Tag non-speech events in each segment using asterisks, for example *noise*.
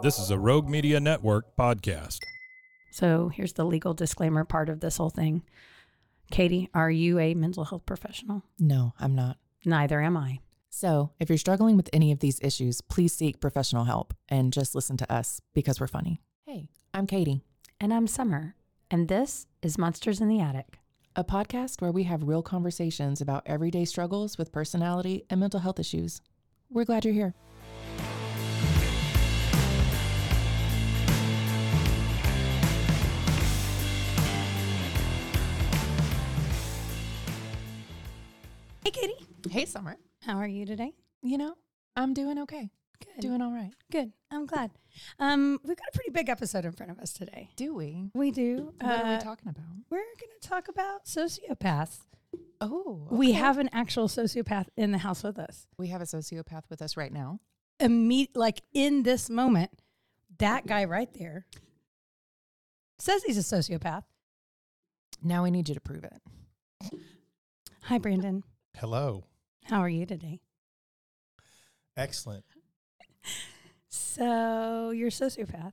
This is a Rogue Media Network podcast. So here's the legal disclaimer part of this whole thing. Katie, are you a mental health professional? No, I'm not. Neither am I. So, if you're struggling with any of these issues, please seek professional help and just listen to us because we're funny. Hey, I'm Katie, And I'm Summer. And this is Monsters in the Attic. a podcast where we have real conversations about everyday struggles with personality and mental health issues. We're glad you're here. Hey, Katie. Hey, Summer. How are you today? You know, I'm doing okay. Good. Doing all right. good. I'm glad. Um, we've got a pretty big episode in front of us today. Do we? We do. What are Uh, we talking about? We're going to talk about sociopaths. Oh, We have an actual sociopath in the house with us. we have a sociopath with us right now. Imme- like in this moment, that guy right there says he's a sociopath. Now we need you to prove it. Hi, Brandon. Hello. How are you today? Excellent. So you're a sociopath.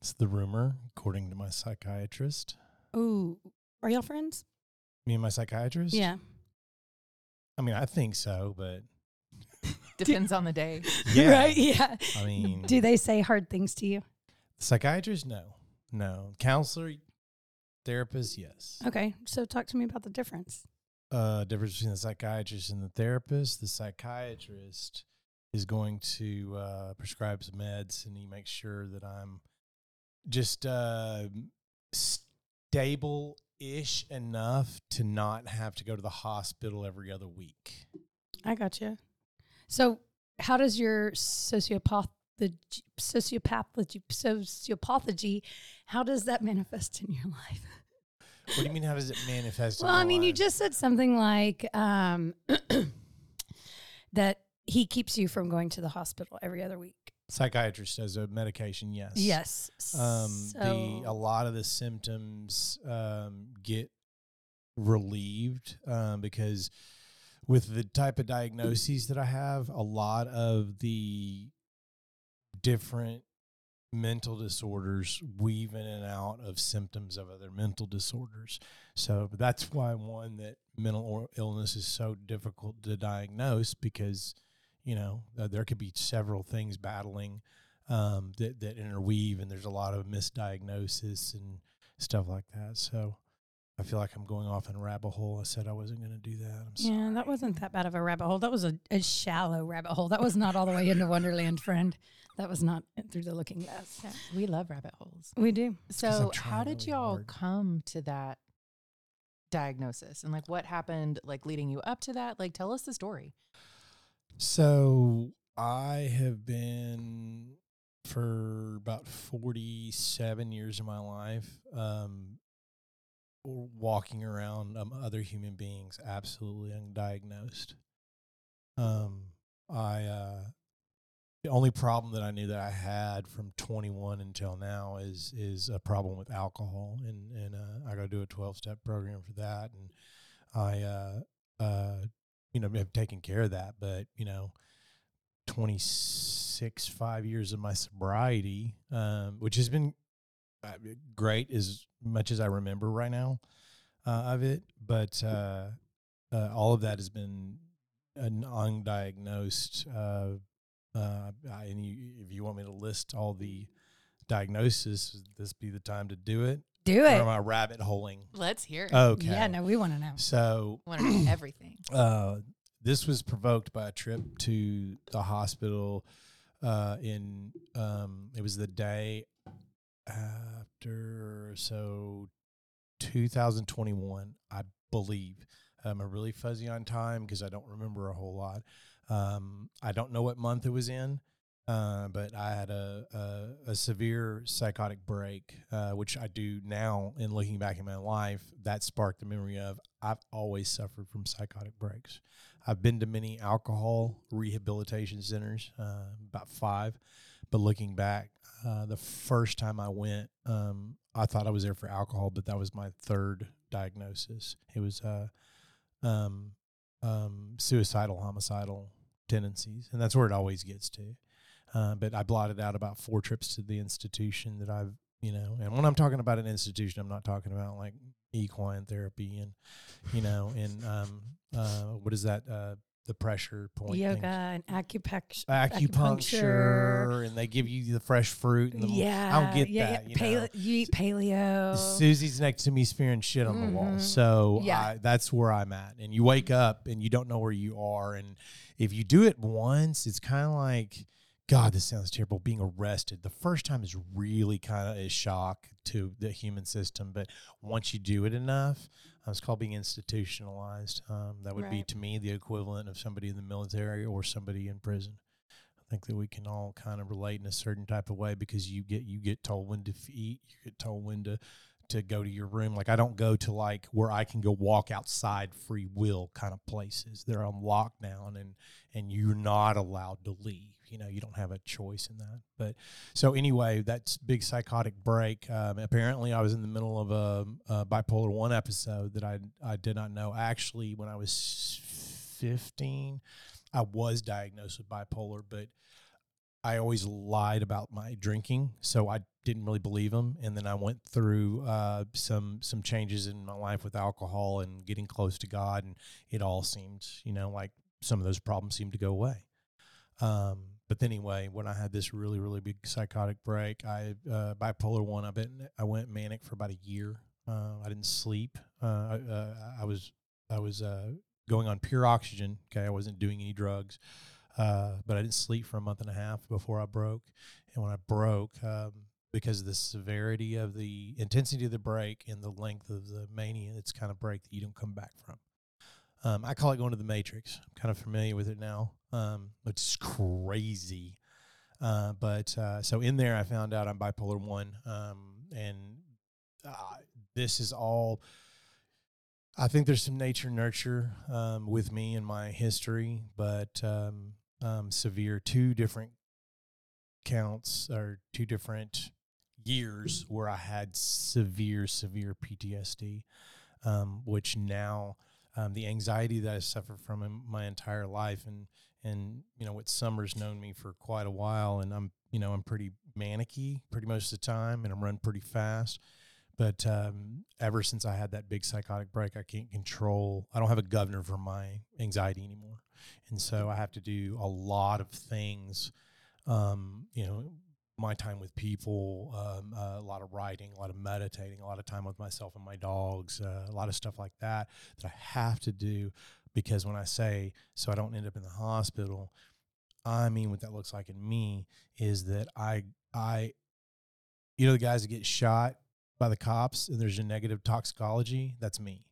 It's the rumor, according to my psychiatrist. Ooh, are y'all friends? Me and my psychiatrist? Yeah. I mean, I think so, but *laughs* Depends on the day. *laughs* yeah. Right. Yeah. I mean, Do they say hard things to you? psychiatrist? No. No. Counselor, therapist? Yes. Okay. So talk to me about the difference. Uh, difference between the psychiatrist and the therapist. The psychiatrist is going to uh, prescribe some meds and he makes sure that I'm just uh, stable ish enough to not have to go to the hospital every other week. I got you. So how does your sociopath the sociopathology sociopathy how does that manifest in your life? What do you mean? How does it manifest? Well, I mean, you just said something like um, *clears throat* that he keeps you from going to the hospital every other week. psychiatrist as a medication. Yes. Yes. Um, the a lot of the symptoms um, get relieved um, because with the type of diagnoses that I have, a lot of the different mental disorders weave in and out of symptoms of other mental disorders. So that's why one that mental illness is so difficult to diagnose because you know uh, there could be several things battling um, that that interweave, and there's a lot of misdiagnosis and stuff like that. So I feel like I'm going off in a rabbit hole. I said I wasn't going to do that. I'm Yeah, sorry. that wasn't that bad of a rabbit hole. That was a, a shallow rabbit hole. That was not all the way into Wonderland, friend. That was not through the looking glass. We love rabbit holes. We do. I'm So, how did really y'all hard. come to that diagnosis? And like what happened like leading you up to that? Like tell us the story. So I have been for about 47 years of my life um, w- walking around um, other human beings absolutely undiagnosed. Um, I uh, the only problem that I knew that I had from 21 until now is is a problem with alcohol, and and uh, I got to do a 12 step program for that, and I uh, uh, you know have taken care of that, but you know. 26 5 years of my sobriety um, which has been great as much as i remember right now uh, of it but uh, uh, all of that has been an undiagnosed uh, uh, and you, if you want me to list all the diagnosis this be the time to do it Do or it. am i rabbit holing Let's hear it. okay Yeah, no, we want to know. so want to know everything. *clears throat* uh, this was provoked by a trip to the hospital uh, in um, it was the day after so 2021 i believe i'm a really fuzzy on time because i don't remember a whole lot um, i don't know what month it was in Uh, but I had a, a, a severe psychotic break, uh, which I do now. In looking back in my life, that sparked the memory of I've always suffered from psychotic breaks. I've been to many alcohol rehabilitation centers, uh, about five. But looking back, uh, the first time I went, um, I thought I was there for alcohol, but that was my third diagnosis. It was uh, um, um, suicidal, homicidal tendencies, and that's where it always gets to. Uh, but I blotted out about four trips to the institution that I've, you know, and when I'm talking about an institution, I'm not talking about like equine therapy and, you know, and um, uh, what is that? Uh, the pressure point yoga things. and acupuncture, acupuncture, and they give you the fresh fruit. And the, yeah, I don't get yeah, that. yeah. You, know. you eat paleo. Susie's next to me spearing shit on the wall. Mhm. So Yeah. I, that's where I'm at. And you wake up and you don't know where you are. And if you do it once, it's kind of like, God, this sounds terrible. Being arrested. The first time is really kind of a shock to the human system. But once you do it enough, uh, it's called being institutionalized. Um, that would be to me the equivalent of somebody in the military or somebody in prison. I think that we can all kind of relate in a certain type of way because you get you get told when to eat, you get told when to to go to your room. Like I don't go to like where I can go walk outside free will kind of places. They're on lockdown and and you're not allowed to leave. You know, you don't have a choice in that. But so anyway, that's big psychotic break. Um, apparently, I was in the middle of a, a bipolar one episode that I I did not know. Actually, when I was fifteen, I was diagnosed with bipolar, but I always lied about my drinking, so I didn't really believe them. And then I went through uh, some some changes in my life with alcohol and getting close to God, and it all seemed, you know, like some of those problems seemed to go away. Um, but anyway, when I had this really really big psychotic break, I uh, bipolar one. I been I went manic for about a year. Uh, I didn't sleep. Uh, I, uh, I was I was uh, going on pure oxygen. Okay, I wasn't doing any drugs. Uh, but I didn't sleep for a month and a half before I broke. And when I broke, um, because of the severity of the intensity of the break and the length of the mania, it's kind of break that you don't come back from. Um, I call it going to the matrix. I'm kind of familiar with it now, um, which is crazy. Uh, but uh, so in there, I found out I'm bipolar one, um, and uh, this is all. I think there's some nature nurture um, with me and my history, but um, um, severe two different counts or two different years *clears throat* where I had severe, severe PTSD, um, which now um, the anxiety that I suffered from in my entire life and and you know what Summer's known me for quite a while, and I'm you know I'm pretty manicky pretty most of the time, and I'm run pretty fast. But um, ever since I had that big psychotic break, I can't control. I don't have a governor for my anxiety anymore, and so I have to do a lot of things. Um, you know, my time with people, um, uh, a lot of writing, a lot of meditating, a lot of time with myself and my dogs, uh, a lot of stuff like that that I have to do because when I say so, I don't end up in the hospital. I mean, what that looks like in me is that I, I, you know, the guys that get shot by the cops and there's a negative toxicology, that's me.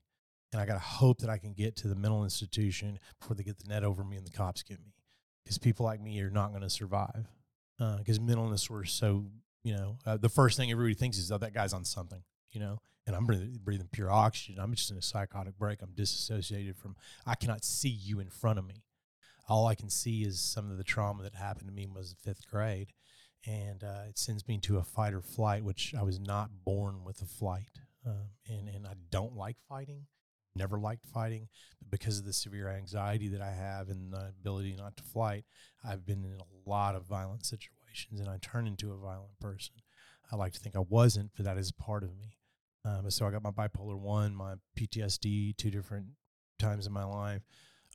And I got to hope that I can get to the mental institution before they get the net over me and the cops get me. Because people like me are not going to survive. Because mental illness so, you know, uh, the first thing everybody thinks is, oh, that guy's on something, you know, and I'm breathing, breathing pure oxygen. I'm just in a psychotic break. I'm disassociated from, I cannot see you in front of me. All I can see is some of the trauma that happened to me was in fifth grade and uh, it sends me to a fight or flight, which I was not born with a flight, uh, and and I don't like fighting. Never liked fighting, but because of the severe anxiety that I have and the ability not to fight, I've been in a lot of violent situations, and I turn into a violent person. I like to think I wasn't, but that is part of me. Um, so I got my bipolar one, my PTSD, two different times in my life,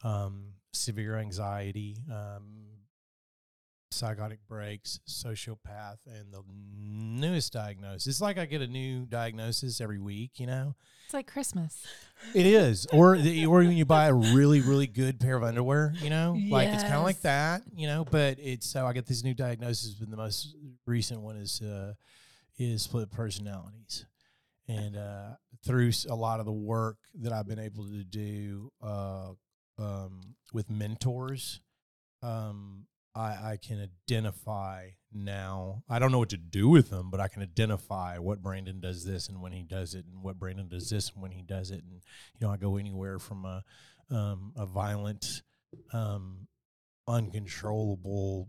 um, severe anxiety, um, psychotic breaks, sociopath, and the newest diagnosis. It's like I get a new diagnosis every week, you know? It's like Christmas. It is. Or the, or when you buy a really, really good pair of underwear, you know? Like it's kind of like that, you know, but it's so I get these new diagnoses, but the most recent one is uh is split personalities. And uh through a lot of the work that I've been able to do uh um with mentors, um I, I can identify now. I don't know what to do with them, but I can identify what Brandon does this and when he does it, and what Brandon does this and when he does it. And you know, I go anywhere from a um, a violent, um, uncontrollable.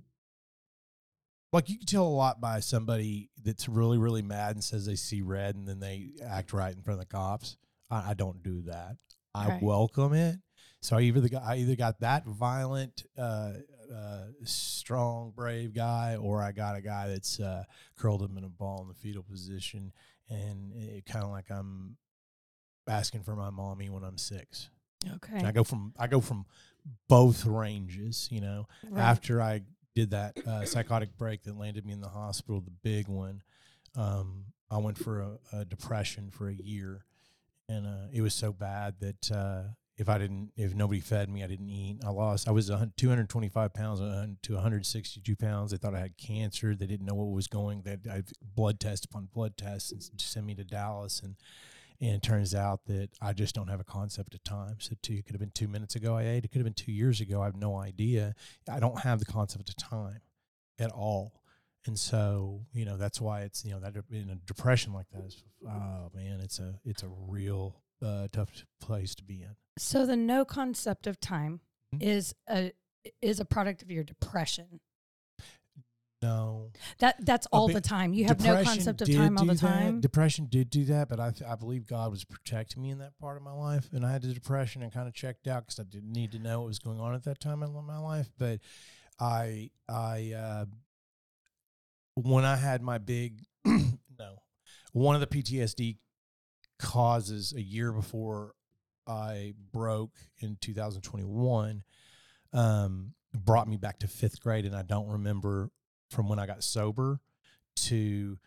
Like you can tell a lot by somebody that's really, really mad and says they see red, and then they act right in front of the cops. I, I don't do that. I Right. welcome it. So I either got I either got that violent, uh, uh, strong, brave guy, or I got a guy that's uh, curled him in a ball in the fetal position, and it kind of like I'm asking for my mommy when I'm six. Okay. And I go from I go from both ranges, you know. Right. After I did that uh, psychotic break that landed me in the hospital, the big one, um, I went for a, a depression for a year, and uh, it was so bad that uh, if I didn't, if nobody fed me, I didn't eat. I lost. I was 225 pounds to 162 pounds. They thought I had cancer. They didn't know what was going. They I blood test upon blood test and send me to Dallas and. And it turns out that I just don't have a concept of time. So two, it could have been two minutes ago I ate. It could have been two years ago. I have no idea. I don't have the concept of time at all. And so, you know, that's why it's, you know, that in a depression like that is, oh man, it's a, it's a real uh, tough place to be in. so the no concept of time Mhm. is a is a product of your depression. No. That that's all the time. You have no concept of time all the that. time. Depression did do that, but I, th- I believe God was protecting me in that part of my life. And I had the depression and kind of checked out because I didn't need to know what was going on at that time in my life. But I, I, uh, when I had my big, *clears throat* no, one of the PTSD causes a year before I broke in 2021 um, brought me back to fifth grade, and I don't remember from when I got sober to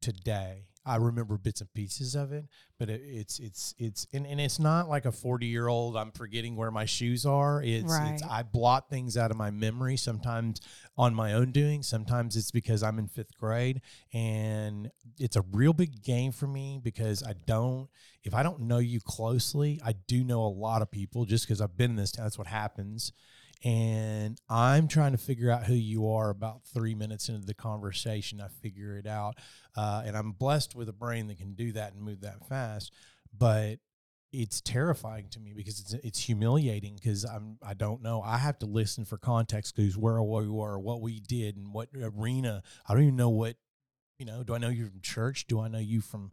today. I remember bits and pieces of it, but it, it's it's it's and, and it's not like a forty year old. I'm forgetting where my shoes are. It's, it's I blot things out of my memory sometimes on my own doing. Sometimes it's because I'm in fifth grade, and it's a real big game for me because I don't. If I don't know you closely, I do know a lot of people just because I've been in this town. That's what happens and I'm trying to figure out who you are about three minutes into the conversation. I figure it out, uh, and I'm blessed with a brain that can do that and move that fast. But it's terrifying to me because it's it's humiliating because I'm I don't know. I have to listen for context clues where we were, what we did, and what arena. I don't even know what you know. Do I know you from church? Do I know you from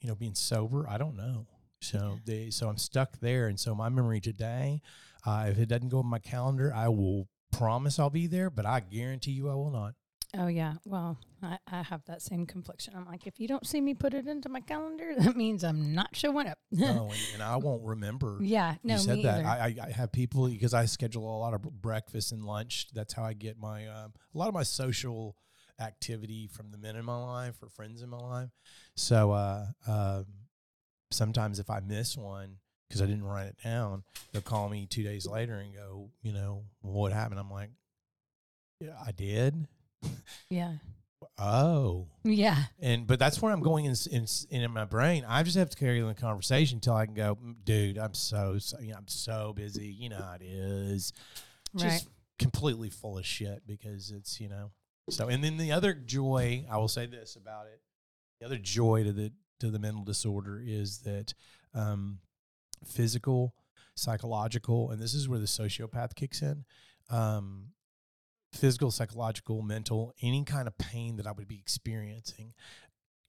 you know being sober? I don't know. So they so I'm stuck there, and so my memory today. Uh, if it doesn't go in my calendar, I will promise I'll be there, but I guarantee you I will not. Oh yeah. Well, I, I have that same confliction. I'm like, if you don't see me put it into my calendar, *laughs* that means I'm not showing up. No, *laughs* and, and I won't remember. yeah. No, you said me that. either. I, I, I have people because I schedule a lot of breakfast and lunch. That's how I get my um, a lot of my social activity from the men in my life or friends in my life. So uh, um, sometimes if I miss one because I didn't write it down, they'll call me two days later and go, you know, what happened? I'm like, yeah, I did. yeah. Oh, Yeah. and but that's where I'm going in in, in my brain. I just have to carry on the conversation until I can go, "Mm, dude. I'm so, so you know, I'm so busy. You know how it is. Just Right. completely full of shit because it's you know. So and then the other joy, I will say this about it. The other joy to the to the mental disorder is that um, physical, psychological, and this is where the sociopath kicks in. Um, physical, psychological, mental, any kind of pain that I would be experiencing,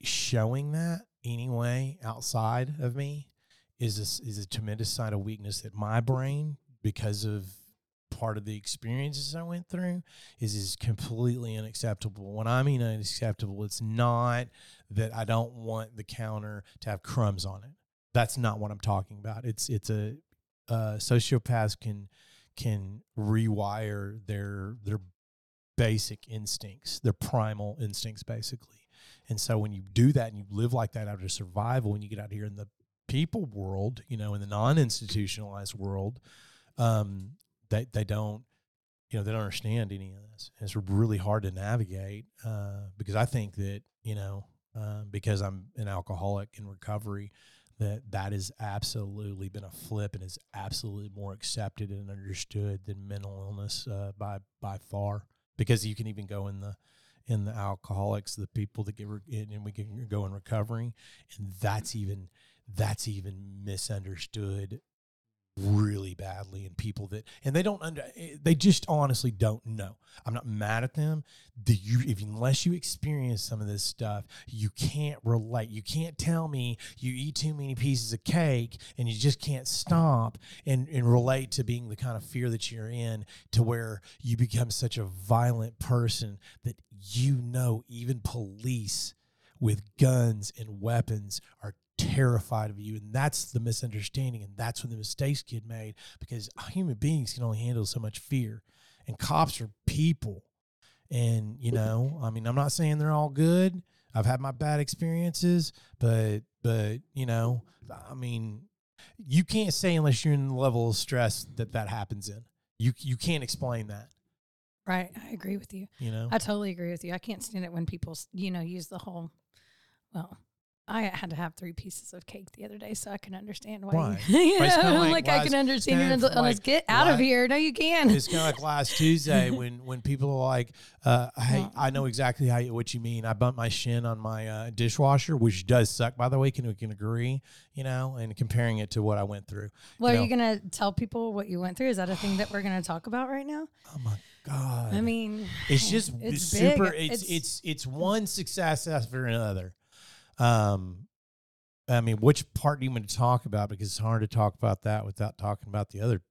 showing that anyway outside of me is a, is a tremendous sign of weakness that my brain, because of part of the experiences I went through, is is completely unacceptable. When I mean unacceptable, it's not that I don't want the counter to have crumbs on it. That's not what I'm talking about. It's it's a uh, sociopaths can can rewire their their basic instincts, their primal instincts, basically. And so when you do that and you live like that out of survival, when you get out here in the people world, you know, in the non-institutionalized world, um, they they don't, you know, they don't understand any of this. And it's really hard to navigate uh, because I think that you know, uh, because I'm an alcoholic in recovery, that that has absolutely been a flip and is absolutely more accepted and understood than mental illness uh, by by far. because you can even go in the in the alcoholics, the people that get re- and we can go in recovery, and that's even that's even misunderstood really badly and people that and they don't under eh, they just honestly don't know. I'm not mad at them. The you if unless you experience some of this stuff you can't relate. You can't tell me you eat too many pieces of cake and you just can't stop and and relate to being the kind of fear that you're in to where you become such a violent person that you know even police with guns and weapons are terrified of you and that's the misunderstanding and that's when the mistakes get made because human beings can only handle so much fear and cops are people and you *laughs* know i mean i'm not saying they're all good i've had my bad experiences but but you know i mean you can't say unless you're in the level of stress that that happens in you you can't explain that Right. I agree with you. you know I totally agree with you. I can't stand it when people, s- you know, use the whole, well, I had to have three pieces of cake the other day, so I can understand why. Why? *laughs* You, it's know, like like, I can understand it. Like get out la- of here. No, you can. it's kind of like last Tuesday *laughs* when when people are like, uh, "Hey, Yeah. I know exactly how you, what you mean." I bumped my shin on my uh, dishwasher, which does suck, by the way. Can we can agree, you know, and comparing it to what I went through. well, you are you going to tell people what you went through? Is that a thing that we're going to talk about right now? Oh my god! I mean, it's just it's super. big. It's, it's it's one success after another. Um, I mean, which part do you want to talk about? Because it's hard to talk about that without talking about the other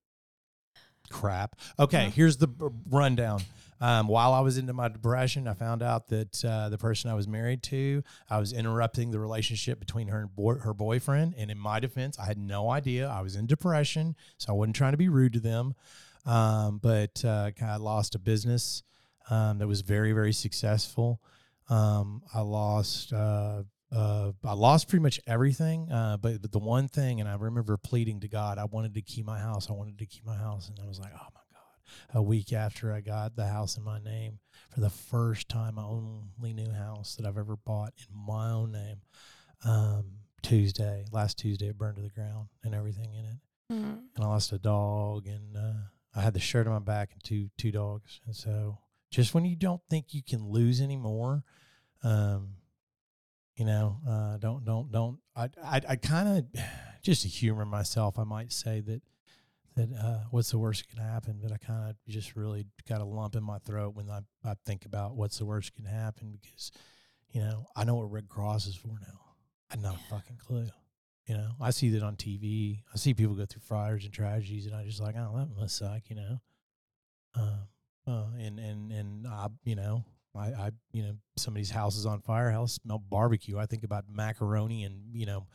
crap. Okay, Yeah. here's the rundown. Um, while I was into my depression, I found out that uh, the person I was married to, I was interrupting the relationship between her and boy, her boyfriend. And in my defense, I had no idea. I was in depression, so I wasn't trying to be rude to them. Um, but uh, I lost a business um, that was very, very successful. Um, I lost. Uh, uh, I lost pretty much everything, uh, but but the one thing, and I remember pleading to God, I wanted to keep my house. I wanted to keep my house, and I was like, oh my God! A week after I got the house in my name, for the first time, my only new house that I've ever bought in my own name, um, Tuesday, last Tuesday, it burned to the ground and everything in it Mm. and I lost a dog, and uh, I had the shirt on my back and two two dogs. And so, just when you don't think you can lose anymore, um, you know, uh, don't don't don't. I I, I kind of *sighs* just to humor myself, I might say that that uh, what's the worst that can happen, but I kind of just really got a lump in my throat when I I think about what's the worst that can happen because, you know, I know what Red Cross is for now. I had no fucking clue. You know, I see that on TV. I see people go through fires and tragedies, and I just like, oh, that must suck. You know, um, uh, and and and I, you know, I, I, you know, somebody's house is on fire. Hell, smell barbecue. I think about macaroni and you know,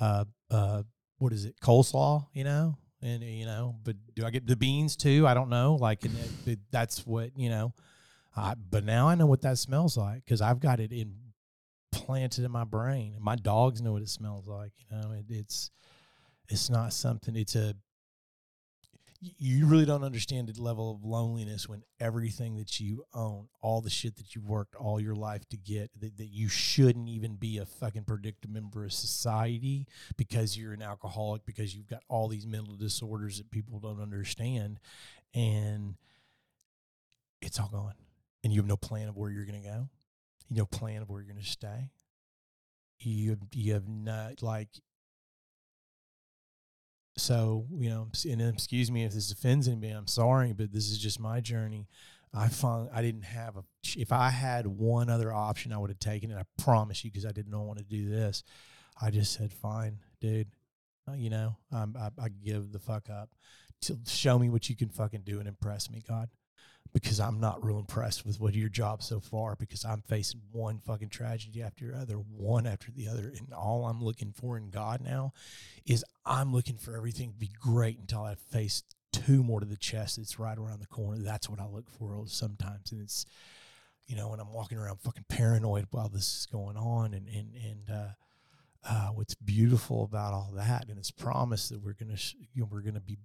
uh, uh, what is it, coleslaw? You know, and you know, but do I get the beans too? I don't know. Like, and it, it, that's what you know. I, but now I know what that smells like because I've got it in planted in my brain. My dogs know what it smells like. You know, it, it's it's not something. It's a you really don't understand the level of loneliness when everything that you own, all the shit that you've worked all your life to get, that, that you shouldn't even be a fucking productive member of society because you're an alcoholic, because you've got all these mental disorders that people don't understand. And it's all gone. And you have no plan of where you're going to go. You have no plan of where you're going to stay. You you have not like so you know and excuse me if this offends anybody i'm sorry but this is just my journey. I found i didn't have a if i had one other option i would have taken it i promise you because i didn't want to do this. I just said fine dude uh, you know I'm, I, I give the fuck up. To show me what you can fucking do and impress me god because i'm not real impressed with what your job so far because i'm facing one fucking tragedy after the other one after the other and all i'm looking for in god now is I'm looking for everything to be great until I face two more to the chest that's right around the corner. That's what I look for sometimes. And it's, you know, when I'm walking around fucking paranoid while this is going on and, and, and, uh, uh, what's beautiful about all that, and it's promise that we're gonna, sh- you know, we're gonna be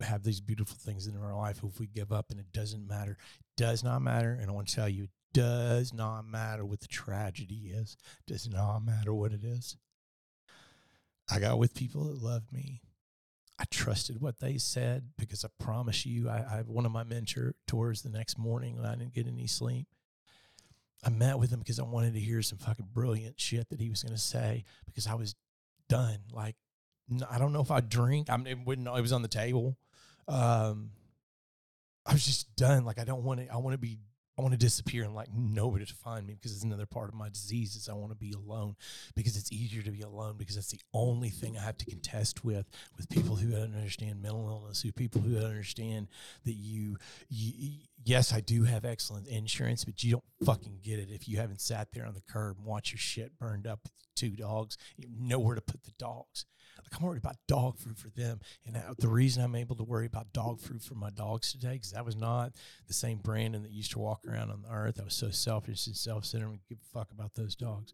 have these beautiful things in our life if we give up, and it doesn't matter, it does not matter. And I want to tell you, it does not matter what the tragedy is, does not matter what it is. I got with people that love me. I trusted what they said because I promise you, I, I one of my mentors the next morning and I didn't get any sleep. I met with him because I wanted to hear some fucking brilliant shit that he was going to say because I was done. Like, I don't know if I drink. I mean, it wouldn't. It was on the table. Um, I was just done. Like, I don't want to. I want to be I want to disappear and like nobody to find me because it's another part of my disease is I want to be alone because it's easier to be alone because that's the only thing I have to contest with with people who don't understand mental illness, who people who don't understand that you, you yes, I do have excellent insurance, but you don't fucking get it if you haven't sat there on the curb and watched your shit burned up with two dogs. You know where to put the dogs. Like I'm worried about dog food for them, and the reason I'm able to worry about dog food for my dogs today because that was not the same Brandon that used to walk around on the earth. I was so selfish and self-centered and give a fuck about those dogs.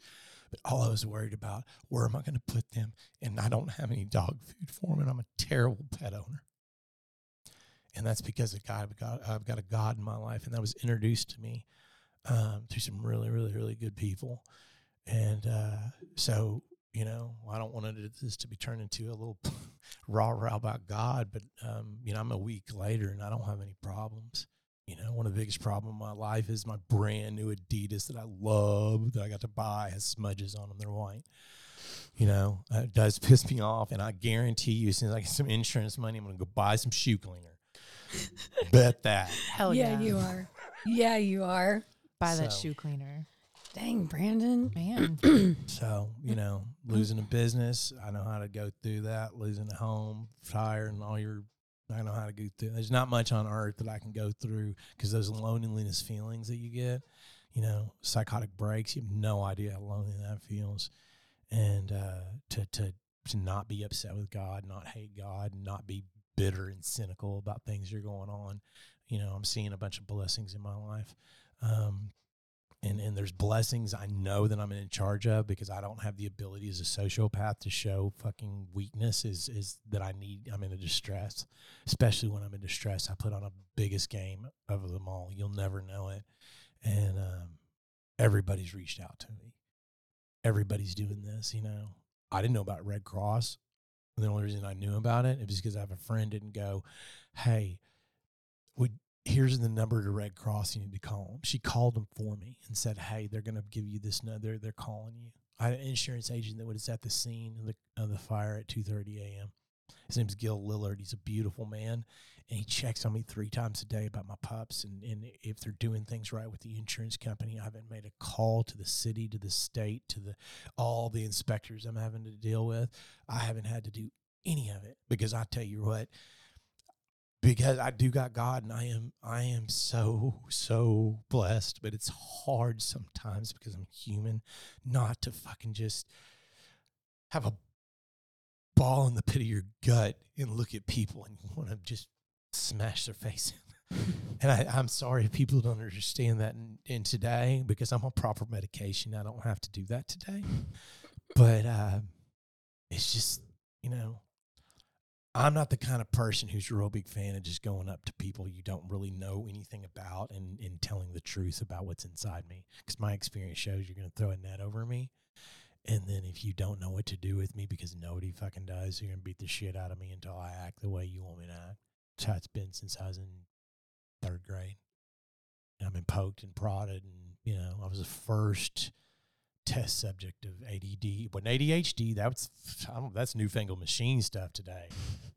But all I was worried about, where am I going to put them? And I don't have any dog food for them, and I'm a terrible pet owner. And that's because of God. I've got, I've got a God in my life, and that was introduced to me um, through some really, really, really good people. And uh, so you know, I don't want this to be turned into a little *laughs* rah rah about God, but um, you know, I'm a week later and I don't have any problems. You know, one of the biggest problems in my life is my brand new Adidas that I love that I got to buy has smudges on them. They're white. You know, uh, it does piss me off, and I guarantee you, as soon as I get some insurance money, I'm going to go buy some shoe cleaner. *laughs* Bet that. Hell yeah, yeah, you are. Yeah, you are. Buy so, that shoe cleaner. Dang, Brandon. Man. *clears throat* so, you know, losing a business, I know how to go through that. Losing a home, fire, and all your, I know how to go through. There's not much on earth that I can go through because those loneliness feelings that you get, you know, psychotic breaks, you have no idea how lonely that feels. And uh, to, to, to not be upset with God, not hate God, not be bitter and cynical about things that are going on. You know, I'm seeing a bunch of blessings in my life. Um, and and there's blessings I know that I'm in charge of because I don't have the ability as a sociopath to show fucking weakness is is that I need I'm in a distress especially when I'm in distress. I put on a biggest game of them all. You'll never know it. And um, everybody's reached out to me. Everybody's doing this you know? I didn't know about Red Cross. And the only reason I knew about it is because I have a friend didn't go hey would here's the number to Red Cross. You need to call them. She called them for me and said, "Hey, they're going to give you this. No, they're they're calling you." I had an insurance agent that was at the scene of the of the fire at two thirty a.m. His name's Gil Lillard. He's a beautiful man, and he checks on me three times a day about my pups and and if they're doing things right with the insurance company. I haven't made a call to the city, to the state, to the all the inspectors I'm having to deal with. I haven't had to do any of it because I tell you what because I do got God and I am I am so so blessed, but it's hard sometimes because I'm human not to fucking just have a ball in the pit of your gut and look at people and want to just smash their face in. *laughs* and I, am sorry if people don't understand that in, in, today because I'm on proper medication. I don't have to do that today. But uh, it's just, you know, I'm not the kind of person who's a real big fan of just going up to people you don't really know anything about and, and telling the truth about what's inside me. Because my experience shows you're going to throw a net over me. And then if you don't know what to do with me because nobody fucking does, you're going to beat the shit out of me until I act the way you want me to act. That's how it's been since I was in third grade. And I've been poked and prodded. And, you know, I was the first test subject of ADD. But ADHD, that's that's newfangled machine stuff today.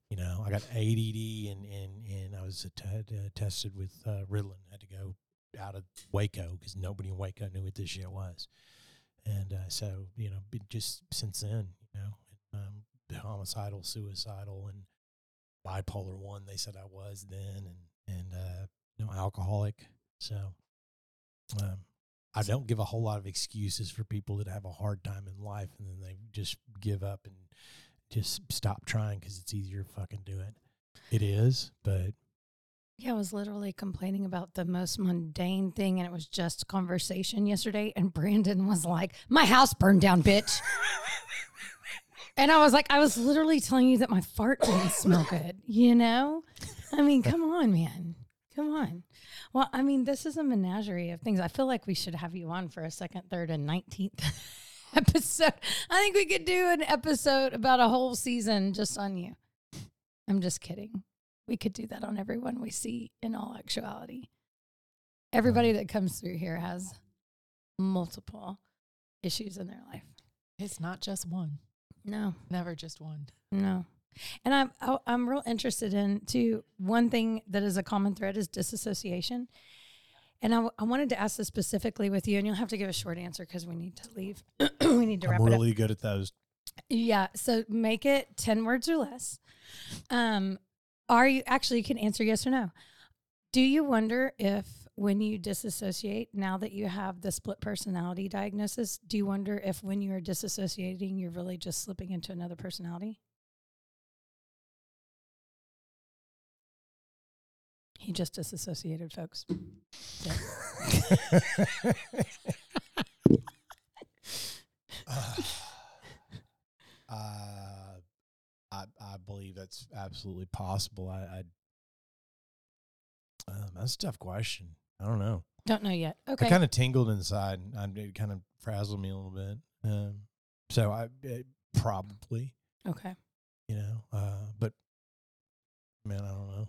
You know, I got ADD and and and I was uh, tested with uh, Ritalin. I had to go out of Waco because nobody in Waco knew what this shit was. And uh, so, you know, just since then, you know, um, homicidal, suicidal, and bipolar one. They said I was then, and and uh, you know, alcoholic. So, um, I don't give a whole lot of excuses for people that have a hard time in life and then they just give up and just stop trying because it's easier to fucking do it. It is, but yeah, I was literally complaining about the most mundane thing, and it was just conversation yesterday. And Brandon was like, "My house burned down, bitch." *laughs* and I was like, I was literally telling you that my fart didn't smell good. You know, I mean, come on, man, come on. Well, I mean, this is a menagerie of things. I feel like we should have you on for a second, third, and 19th *laughs* episode. I think we could do an episode about a whole season just on you. I'm just kidding. We could do that on everyone we see in all actuality. Everybody that comes through here has multiple issues in their life. It's not just one. No, Never just one. no. And I'm I- I'm real interested in too. One thing that is a common thread is disassociation. And I, w- I wanted to ask this specifically with you, and you'll have to give a short answer because we need to leave. *clears throat* we need to wrap I'm it up. really good at those. Yeah. So make it 10 words or less. Um, are you actually you can answer yes or no. Do you wonder if when you disassociate, now that you have the split personality diagnosis, do you wonder if when you're disassociating, you're really just slipping into another personality? He just disassociated, folks. *laughs* uh, I I believe that's absolutely possible. I, I um, that's a tough question. I don't know. Don't know yet. Okay. I kind of tingled inside. and it kind of frazzled me a little bit. Um, so I it, probably, okay. you know, uh, but man, I don't know.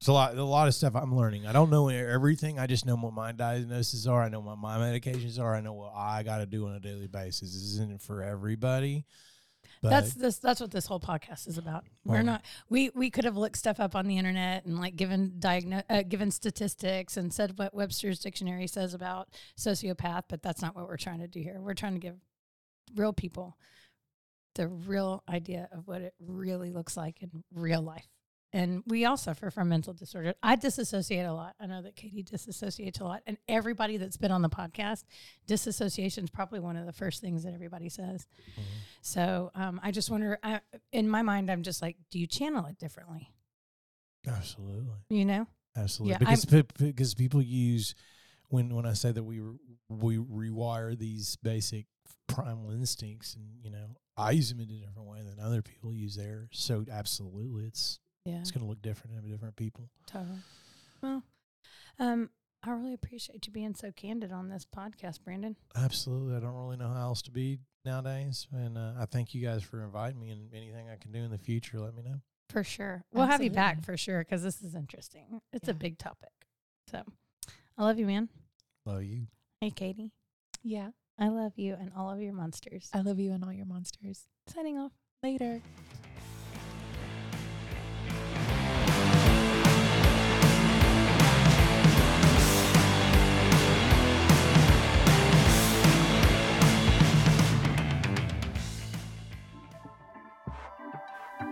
It's a lot, a lot of stuff I'm learning. I don't know everything. I just know what my diagnoses are. I know what my medications are. I know what I got to do on a daily basis. This isn't for everybody. But that's this that's what this whole podcast is about we're Well- not we we could have looked stuff up on the internet and like given diagno- uh, given statistics and said what webster's dictionary says about sociopath but that's not what we're trying to do here we're trying to give real people the real idea of what it really looks like in real life and we all suffer from mental disorder i disassociate a lot i know that katie disassociates a lot and everybody that's been on the podcast disassociation is probably one of the first things that everybody says Mhm. so um, I just wonder, I, in my mind, I'm just like, do you channel it differently? absolutely. You know? Absolutely, Yeah, because because people use when when I say that we re- we rewire these basic primal instincts, and you know, I use them in a different way than other people use theirs. So absolutely, it's Yeah, it's going to look different in different people. totally. Well, um, I really appreciate you being so candid on this podcast, Brandon. Absolutely, I don't really know how else to be nowadays, and uh, I thank you guys for inviting me. And anything I can do in the future, let me know. For sure. We'll have you back for sure because this is interesting. It's a big topic. So I love you, man. Love you. Hey, Katie. Yeah. I love you and all of your monsters. I love you and all your monsters. Signing off. Later.